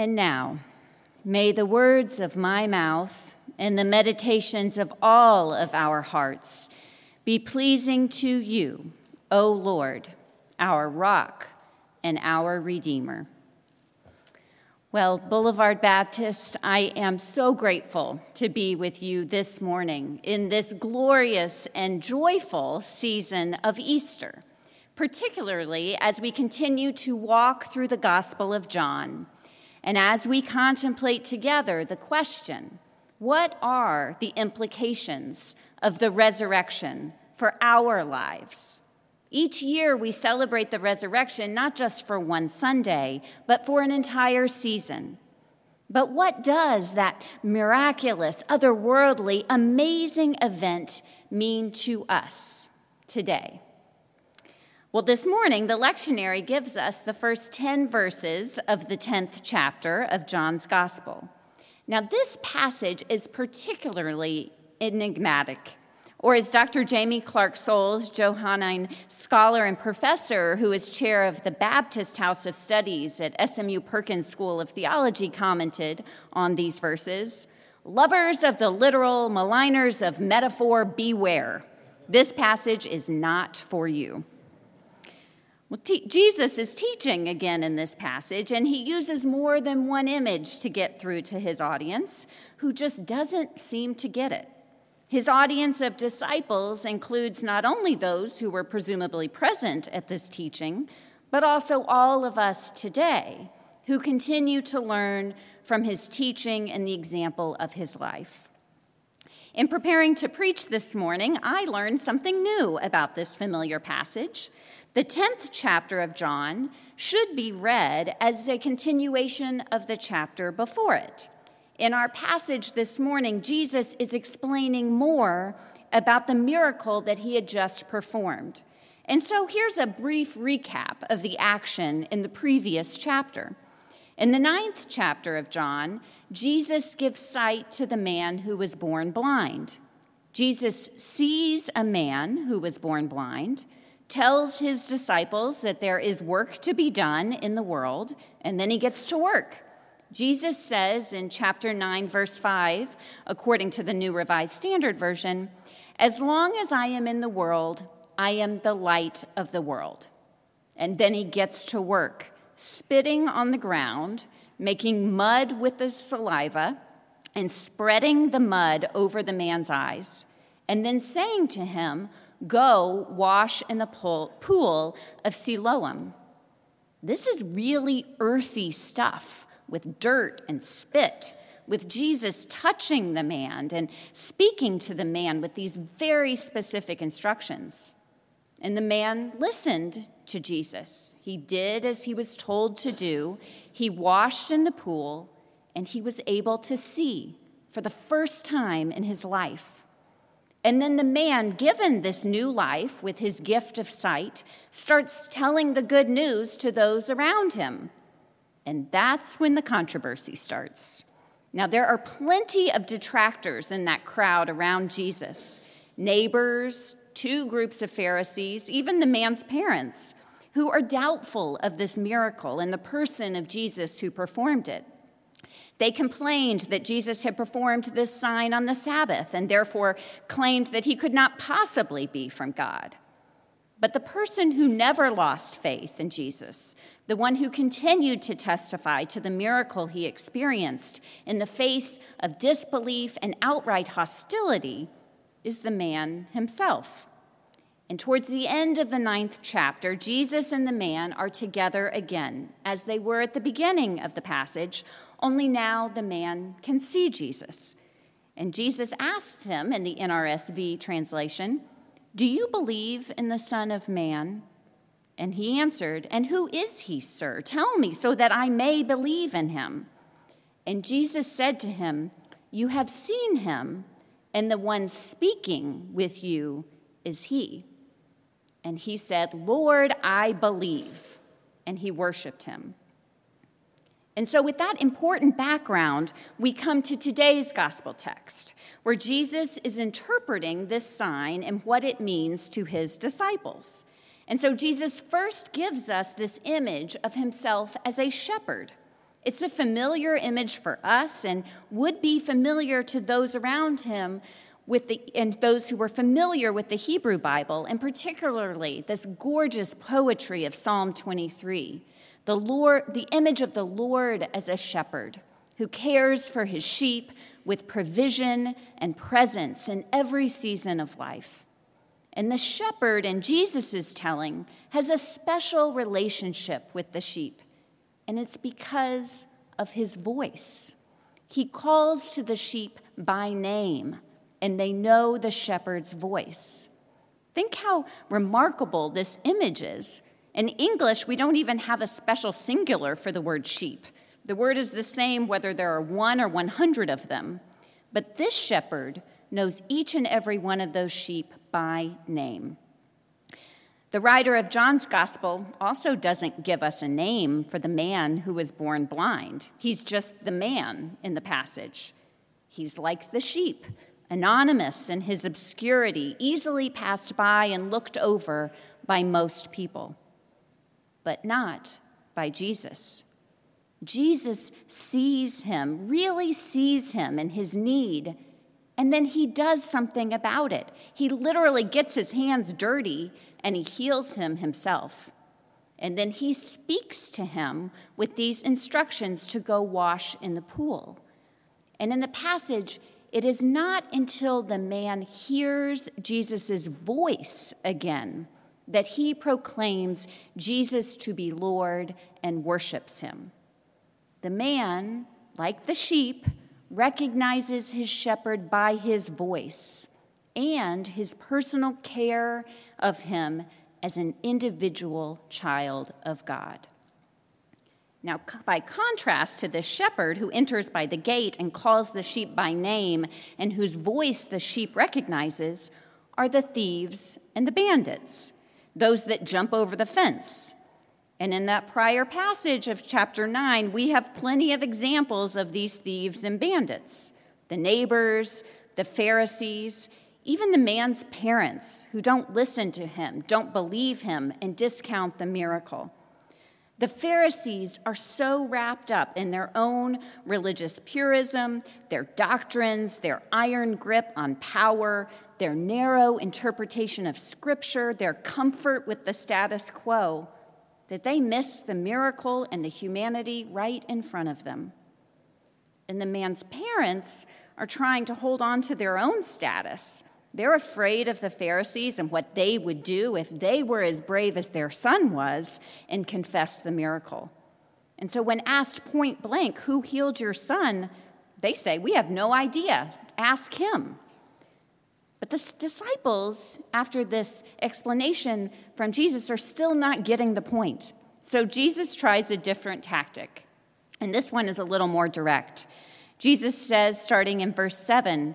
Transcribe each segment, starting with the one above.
And now, may the words of my mouth and the meditations of all of our hearts be pleasing to you, O Lord, our rock and our Redeemer. Well, Boulevard Baptist, I am so grateful to be with you this morning in this glorious and joyful season of Easter, particularly as we continue to walk through the Gospel of John and as we contemplate together the question what are the implications of the resurrection for our lives? Each year, we celebrate the resurrection not just for one Sunday, but for an entire season. But what does that miraculous, otherworldly, amazing event mean to us today? Well, this morning, the lectionary gives us the first 10 verses of the 10th chapter of John's Gospel. Now, this passage is particularly enigmatic or as Dr. Jaime Clark Soles, Johannine scholar and professor who is chair of the Baptist House of Studies at SMU Perkins School of Theology, commented on these verses Lovers of the literal, maligners of metaphor, beware. This passage is not for you. Well, t- Jesus is teaching again in this passage, and he uses more than one image to get through to his audience who just doesn't seem to get it. His audience of disciples includes not only those who were presumably present at this teaching, but also all of us today who continue to learn from his teaching and the example of his life. In preparing to preach this morning, I learned something new about this familiar passage. The 10th chapter of John should be read as a continuation of the chapter before it. In our passage this morning, Jesus is explaining more about the miracle that he had just performed. And so here's a brief recap of the action in the previous chapter. In the ninth chapter of John, Jesus gives sight to the man who was born blind. Jesus sees a man who was born blind, tells his disciples that there is work to be done in the world, and then he gets to work. Jesus says in chapter 9, verse 5, according to the New Revised Standard Version, As long as I am in the world, I am the light of the world. And then he gets to work, spitting on the ground, making mud with the saliva, and spreading the mud over the man's eyes, and then saying to him, Go wash in the pool of Siloam. This is really earthy stuff with dirt and spit, with Jesus touching the man and speaking to the man with these very specific instructions. And the man listened to Jesus. He did as he was told to do. He washed in the pool, and he was able to see for the first time in his life. And then the man, given this new life with his gift of sight, starts telling the good news to those around him. And that's when the controversy starts. Now, there are plenty of detractors in that crowd around Jesus neighbors, two groups of Pharisees, even the man's parents, who are doubtful of this miracle and the person of Jesus who performed it. They complained that Jesus had performed this sign on the Sabbath and therefore claimed that he could not possibly be from God. But the person who never lost faith in Jesus, the one who continued to testify to the miracle he experienced in the face of disbelief and outright hostility, is the man himself. And towards the end of the ninth chapter, Jesus and the man are together again, as they were at the beginning of the passage, only now the man can see Jesus. And Jesus asked him in the NRSV translation, do you believe in the Son of Man? And he answered, And who is he, sir? Tell me, so that I may believe in him. And Jesus said to him, You have seen him, and the one speaking with you is he. And he said, Lord, I believe. And he worshiped him. And so, with that important background, we come to today's gospel text, where Jesus is interpreting this sign and what it means to his disciples. And so, Jesus first gives us this image of himself as a shepherd. It's a familiar image for us and would be familiar to those around him with the, and those who were familiar with the Hebrew Bible, and particularly this gorgeous poetry of Psalm 23. The, Lord, the image of the Lord as a shepherd who cares for his sheep with provision and presence in every season of life. And the shepherd in Jesus' telling has a special relationship with the sheep, and it's because of his voice. He calls to the sheep by name, and they know the shepherd's voice. Think how remarkable this image is. In English, we don't even have a special singular for the word sheep. The word is the same whether there are one or 100 of them. But this shepherd knows each and every one of those sheep by name. The writer of John's gospel also doesn't give us a name for the man who was born blind. He's just the man in the passage. He's like the sheep, anonymous in his obscurity, easily passed by and looked over by most people, but not by Jesus. Jesus sees him, really sees him in his need, and then he does something about it. He literally gets his hands dirty and he heals him himself. And then he speaks to him with these instructions to go wash in the pool. And in the passage, it is not until the man hears Jesus' voice again that he proclaims Jesus to be Lord and worships him. The man, like the sheep, recognizes his shepherd by his voice and his personal care of him as an individual child of God. Now, by contrast to the shepherd who enters by the gate and calls the sheep by name and whose voice the sheep recognizes, are the thieves and the bandits, those that jump over the fence and in that prior passage of chapter 9, we have plenty of examples of these thieves and bandits the neighbors, the Pharisees, even the man's parents who don't listen to him, don't believe him, and discount the miracle. The Pharisees are so wrapped up in their own religious purism, their doctrines, their iron grip on power, their narrow interpretation of Scripture, their comfort with the status quo that they miss the miracle and the humanity right in front of them. And the man's parents are trying to hold on to their own status. They're afraid of the Pharisees and what they would do if they were as brave as their son was and confessed the miracle. And so, when asked point blank, Who healed your son? they say, We have no idea. Ask him. But the disciples, after this explanation from Jesus, are still not getting the point. So Jesus tries a different tactic. And this one is a little more direct. Jesus says, starting in verse 7,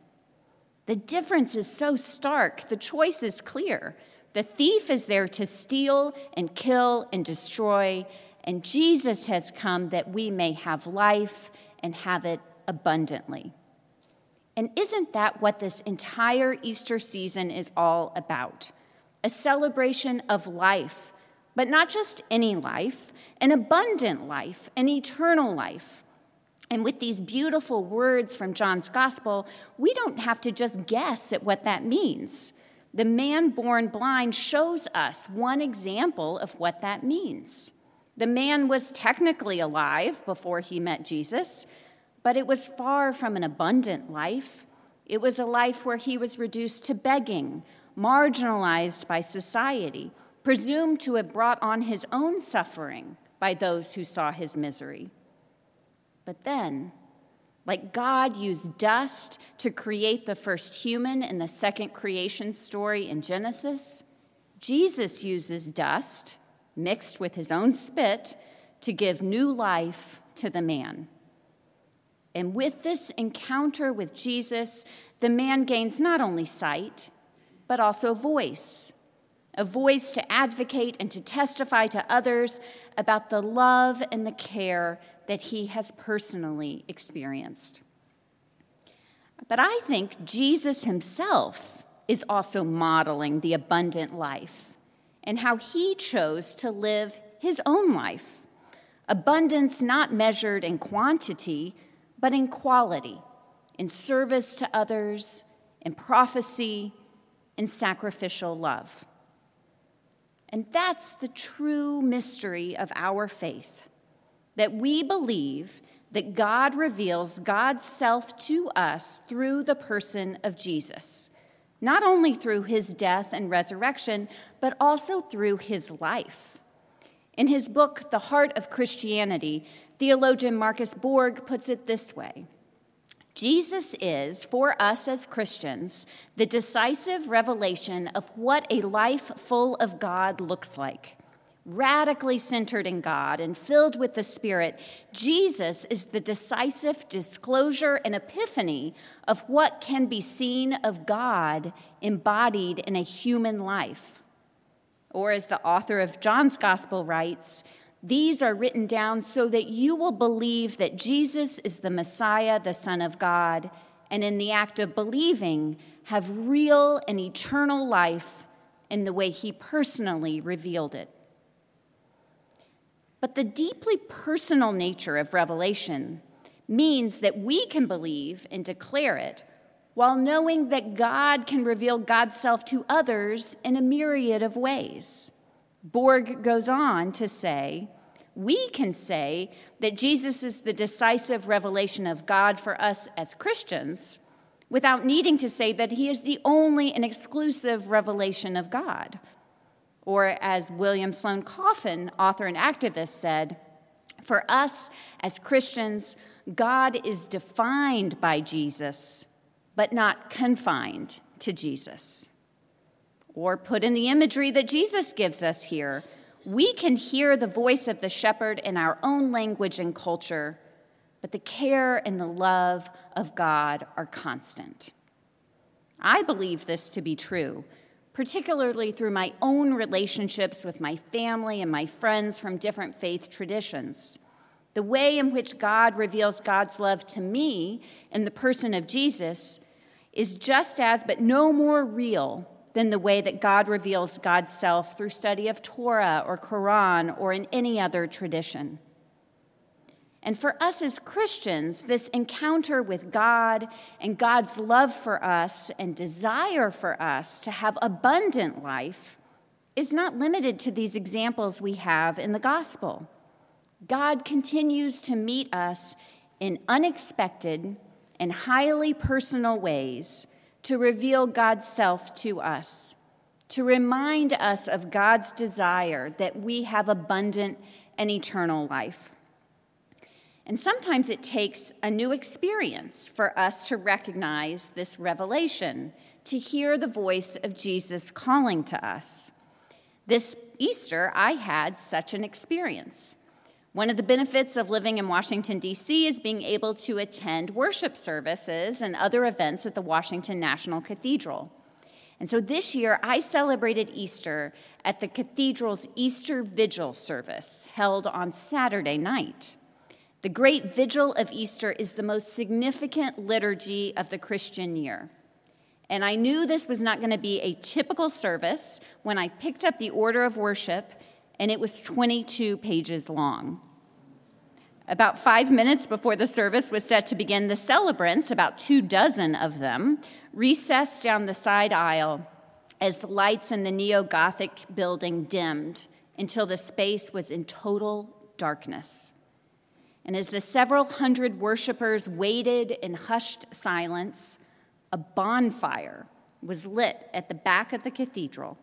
The difference is so stark, the choice is clear. The thief is there to steal and kill and destroy, and Jesus has come that we may have life and have it abundantly. And isn't that what this entire Easter season is all about? A celebration of life, but not just any life, an abundant life, an eternal life. And with these beautiful words from John's gospel, we don't have to just guess at what that means. The man born blind shows us one example of what that means. The man was technically alive before he met Jesus, but it was far from an abundant life. It was a life where he was reduced to begging, marginalized by society, presumed to have brought on his own suffering by those who saw his misery. But then, like God used dust to create the first human in the second creation story in Genesis, Jesus uses dust mixed with his own spit to give new life to the man. And with this encounter with Jesus, the man gains not only sight, but also voice a voice to advocate and to testify to others about the love and the care that he has personally experienced. But I think Jesus himself is also modeling the abundant life and how he chose to live his own life. Abundance not measured in quantity, but in quality, in service to others, in prophecy, in sacrificial love. And that's the true mystery of our faith that we believe that God reveals God's self to us through the person of Jesus, not only through his death and resurrection, but also through his life. In his book, The Heart of Christianity, theologian Marcus Borg puts it this way Jesus is, for us as Christians, the decisive revelation of what a life full of God looks like. Radically centered in God and filled with the Spirit, Jesus is the decisive disclosure and epiphany of what can be seen of God embodied in a human life. Or, as the author of John's Gospel writes, these are written down so that you will believe that Jesus is the Messiah, the Son of God, and in the act of believing, have real and eternal life in the way He personally revealed it. But the deeply personal nature of revelation means that we can believe and declare it while knowing that God can reveal God's self to others in a myriad of ways. Borg goes on to say, we can say that Jesus is the decisive revelation of God for us as Christians without needing to say that he is the only and exclusive revelation of God. Or, as William Sloane Coffin, author and activist, said, for us as Christians, God is defined by Jesus, but not confined to Jesus. Or put in the imagery that Jesus gives us here, we can hear the voice of the shepherd in our own language and culture, but the care and the love of God are constant. I believe this to be true, particularly through my own relationships with my family and my friends from different faith traditions. The way in which God reveals God's love to me in the person of Jesus is just as, but no more real than the way that God reveals God's self through study of Torah or Quran or in any other tradition. And for us as Christians, this encounter with God and God's love for us and desire for us to have abundant life is not limited to these examples we have in the gospel. God continues to meet us in unexpected and highly personal ways to reveal God's self to us, to remind us of God's desire that we have abundant and eternal life. And sometimes it takes a new experience for us to recognize this revelation, to hear the voice of Jesus calling to us. This Easter, I had such an experience. One of the benefits of living in Washington, D.C. is being able to attend worship services and other events at the Washington National Cathedral. And so this year, I celebrated Easter at the cathedral's Easter Vigil service held on Saturday night. The Great Vigil of Easter is the most significant liturgy of the Christian year. And I knew this was not going to be a typical service when I picked up the order of worship and it was 22 pages long. About five minutes before the service was set to begin, the celebrants, about two dozen of them, recessed down the side aisle as the lights in the neo Gothic building dimmed until the space was in total darkness. And as the several hundred worshippers waited in hushed silence, a bonfire was lit at the back of the cathedral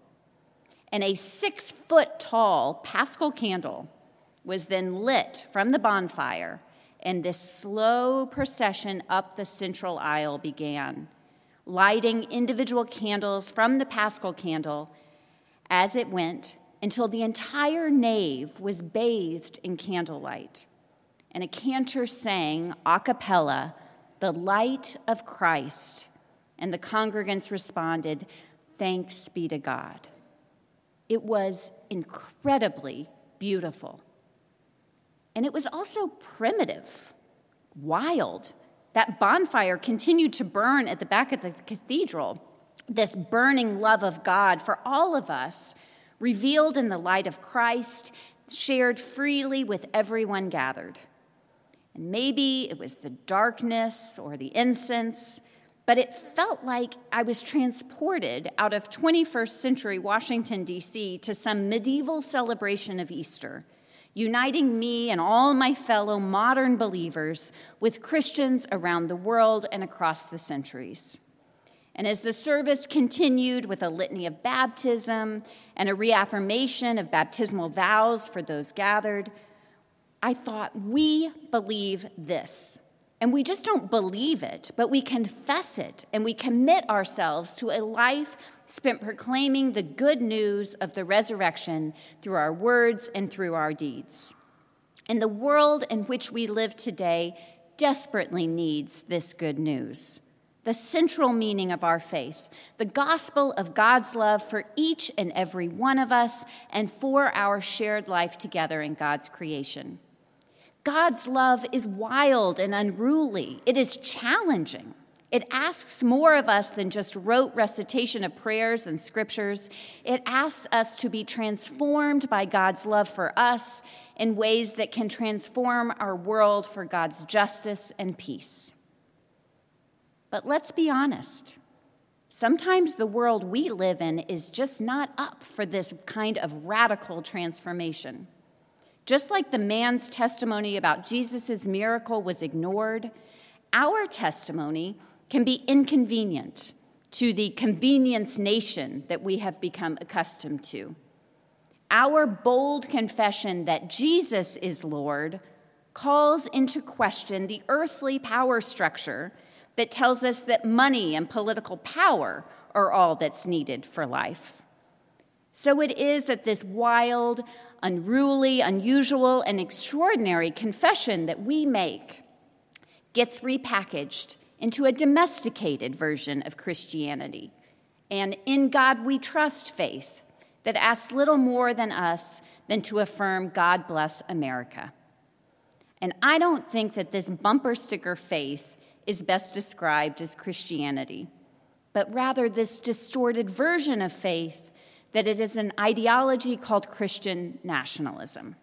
and a six foot tall paschal candle was then lit from the bonfire, and this slow procession up the central aisle began, lighting individual candles from the paschal candle as it went until the entire nave was bathed in candlelight. And a cantor sang a cappella, The Light of Christ, and the congregants responded, Thanks be to God. It was incredibly beautiful. And it was also primitive, wild. That bonfire continued to burn at the back of the cathedral. This burning love of God for all of us, revealed in the light of Christ, shared freely with everyone gathered. And maybe it was the darkness or the incense, but it felt like I was transported out of 21st century Washington, D.C. to some medieval celebration of Easter uniting me and all my fellow modern believers with Christians around the world and across the centuries. And as the service continued with a litany of baptism and a reaffirmation of baptismal vows for those gathered, I thought, we believe this. And we just don't believe it, but we confess it and we commit ourselves to a life spent proclaiming the good news of the resurrection through our words and through our deeds. And the world in which we live today desperately needs this good news. The central meaning of our faith, the gospel of God's love for each and every one of us and for our shared life together in God's creation. God's love is wild and unruly, it is challenging. It asks more of us than just rote recitation of prayers and scriptures. It asks us to be transformed by God's love for us in ways that can transform our world for God's justice and peace. But let's be honest. Sometimes the world we live in is just not up for this kind of radical transformation. Just like the man's testimony about Jesus' miracle was ignored, our testimony can be inconvenient to the convenience nation that we have become accustomed to. Our bold confession that Jesus is Lord calls into question the earthly power structure that tells us that money and political power are all that's needed for life. So it is that this wild, unruly, unusual, and extraordinary confession that we make gets repackaged into a domesticated version of Christianity, and in God we trust faith that asks little more than us than to affirm God bless America. And I don't think that this bumper sticker faith is best described as Christianity, but rather this distorted version of faith that it is an ideology called Christian nationalism.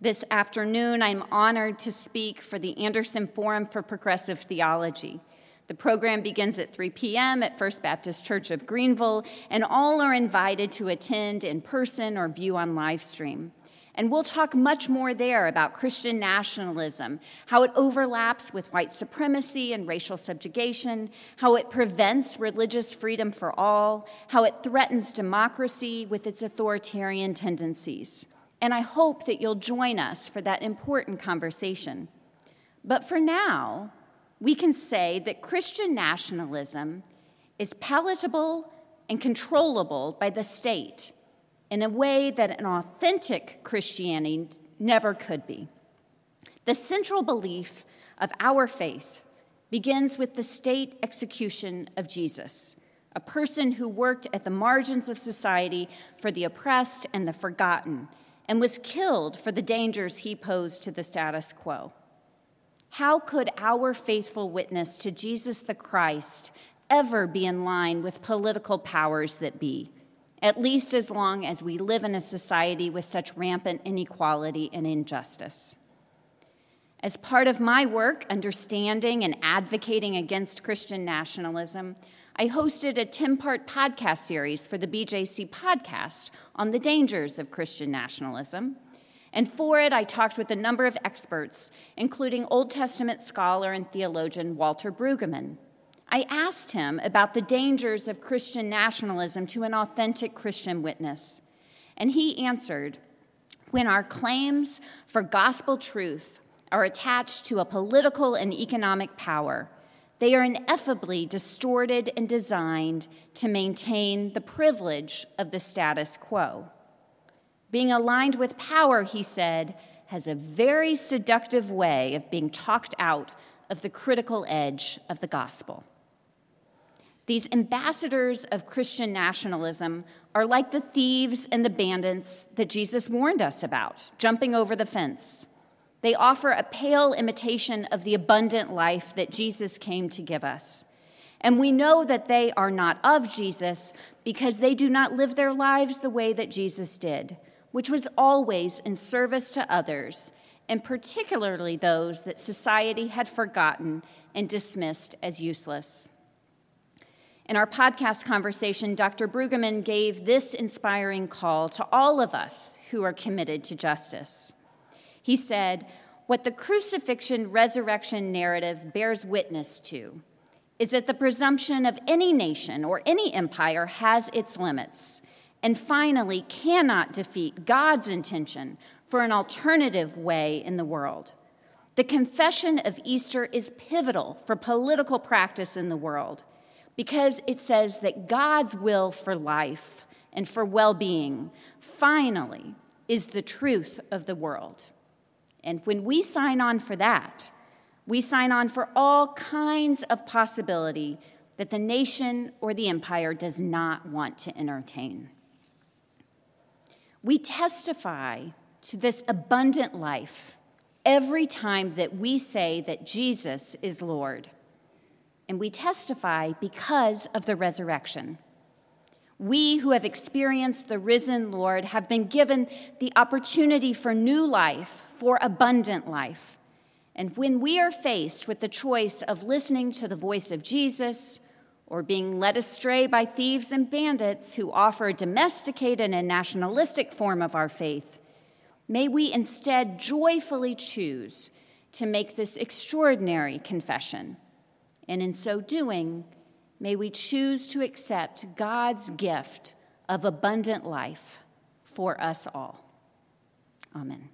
This afternoon, I'm honored to speak for the Anderson Forum for Progressive Theology. The program begins at 3 p.m. at First Baptist Church of Greenville, and all are invited to attend in person or view on live stream. And we'll talk much more there about Christian nationalism, how it overlaps with white supremacy and racial subjugation, how it prevents religious freedom for all, how it threatens democracy with its authoritarian tendencies and I hope that you'll join us for that important conversation. But for now, we can say that Christian nationalism is palatable and controllable by the state in a way that an authentic Christianity never could be. The central belief of our faith begins with the state execution of Jesus, a person who worked at the margins of society for the oppressed and the forgotten and was killed for the dangers he posed to the status quo. How could our faithful witness to Jesus the Christ ever be in line with political powers that be, at least as long as we live in a society with such rampant inequality and injustice? As part of my work understanding and advocating against Christian nationalism, I hosted a 10 part podcast series for the BJC podcast on the dangers of Christian nationalism. And for it, I talked with a number of experts, including Old Testament scholar and theologian Walter Brueggemann. I asked him about the dangers of Christian nationalism to an authentic Christian witness. And he answered when our claims for gospel truth are attached to a political and economic power, they are ineffably distorted and designed to maintain the privilege of the status quo. Being aligned with power, he said, has a very seductive way of being talked out of the critical edge of the gospel. These ambassadors of Christian nationalism are like the thieves and the bandits that Jesus warned us about, jumping over the fence. They offer a pale imitation of the abundant life that Jesus came to give us. And we know that they are not of Jesus because they do not live their lives the way that Jesus did, which was always in service to others, and particularly those that society had forgotten and dismissed as useless. In our podcast conversation, Dr. Brueggemann gave this inspiring call to all of us who are committed to justice. He said, What the crucifixion resurrection narrative bears witness to is that the presumption of any nation or any empire has its limits, and finally cannot defeat God's intention for an alternative way in the world. The confession of Easter is pivotal for political practice in the world because it says that God's will for life and for well being finally is the truth of the world. And when we sign on for that, we sign on for all kinds of possibility that the nation or the empire does not want to entertain. We testify to this abundant life every time that we say that Jesus is Lord. And we testify because of the resurrection. We who have experienced the risen Lord have been given the opportunity for new life, for abundant life. And when we are faced with the choice of listening to the voice of Jesus, or being led astray by thieves and bandits who offer a domesticated and nationalistic form of our faith, may we instead joyfully choose to make this extraordinary confession. And in so doing, may we choose to accept God's gift of abundant life for us all. Amen.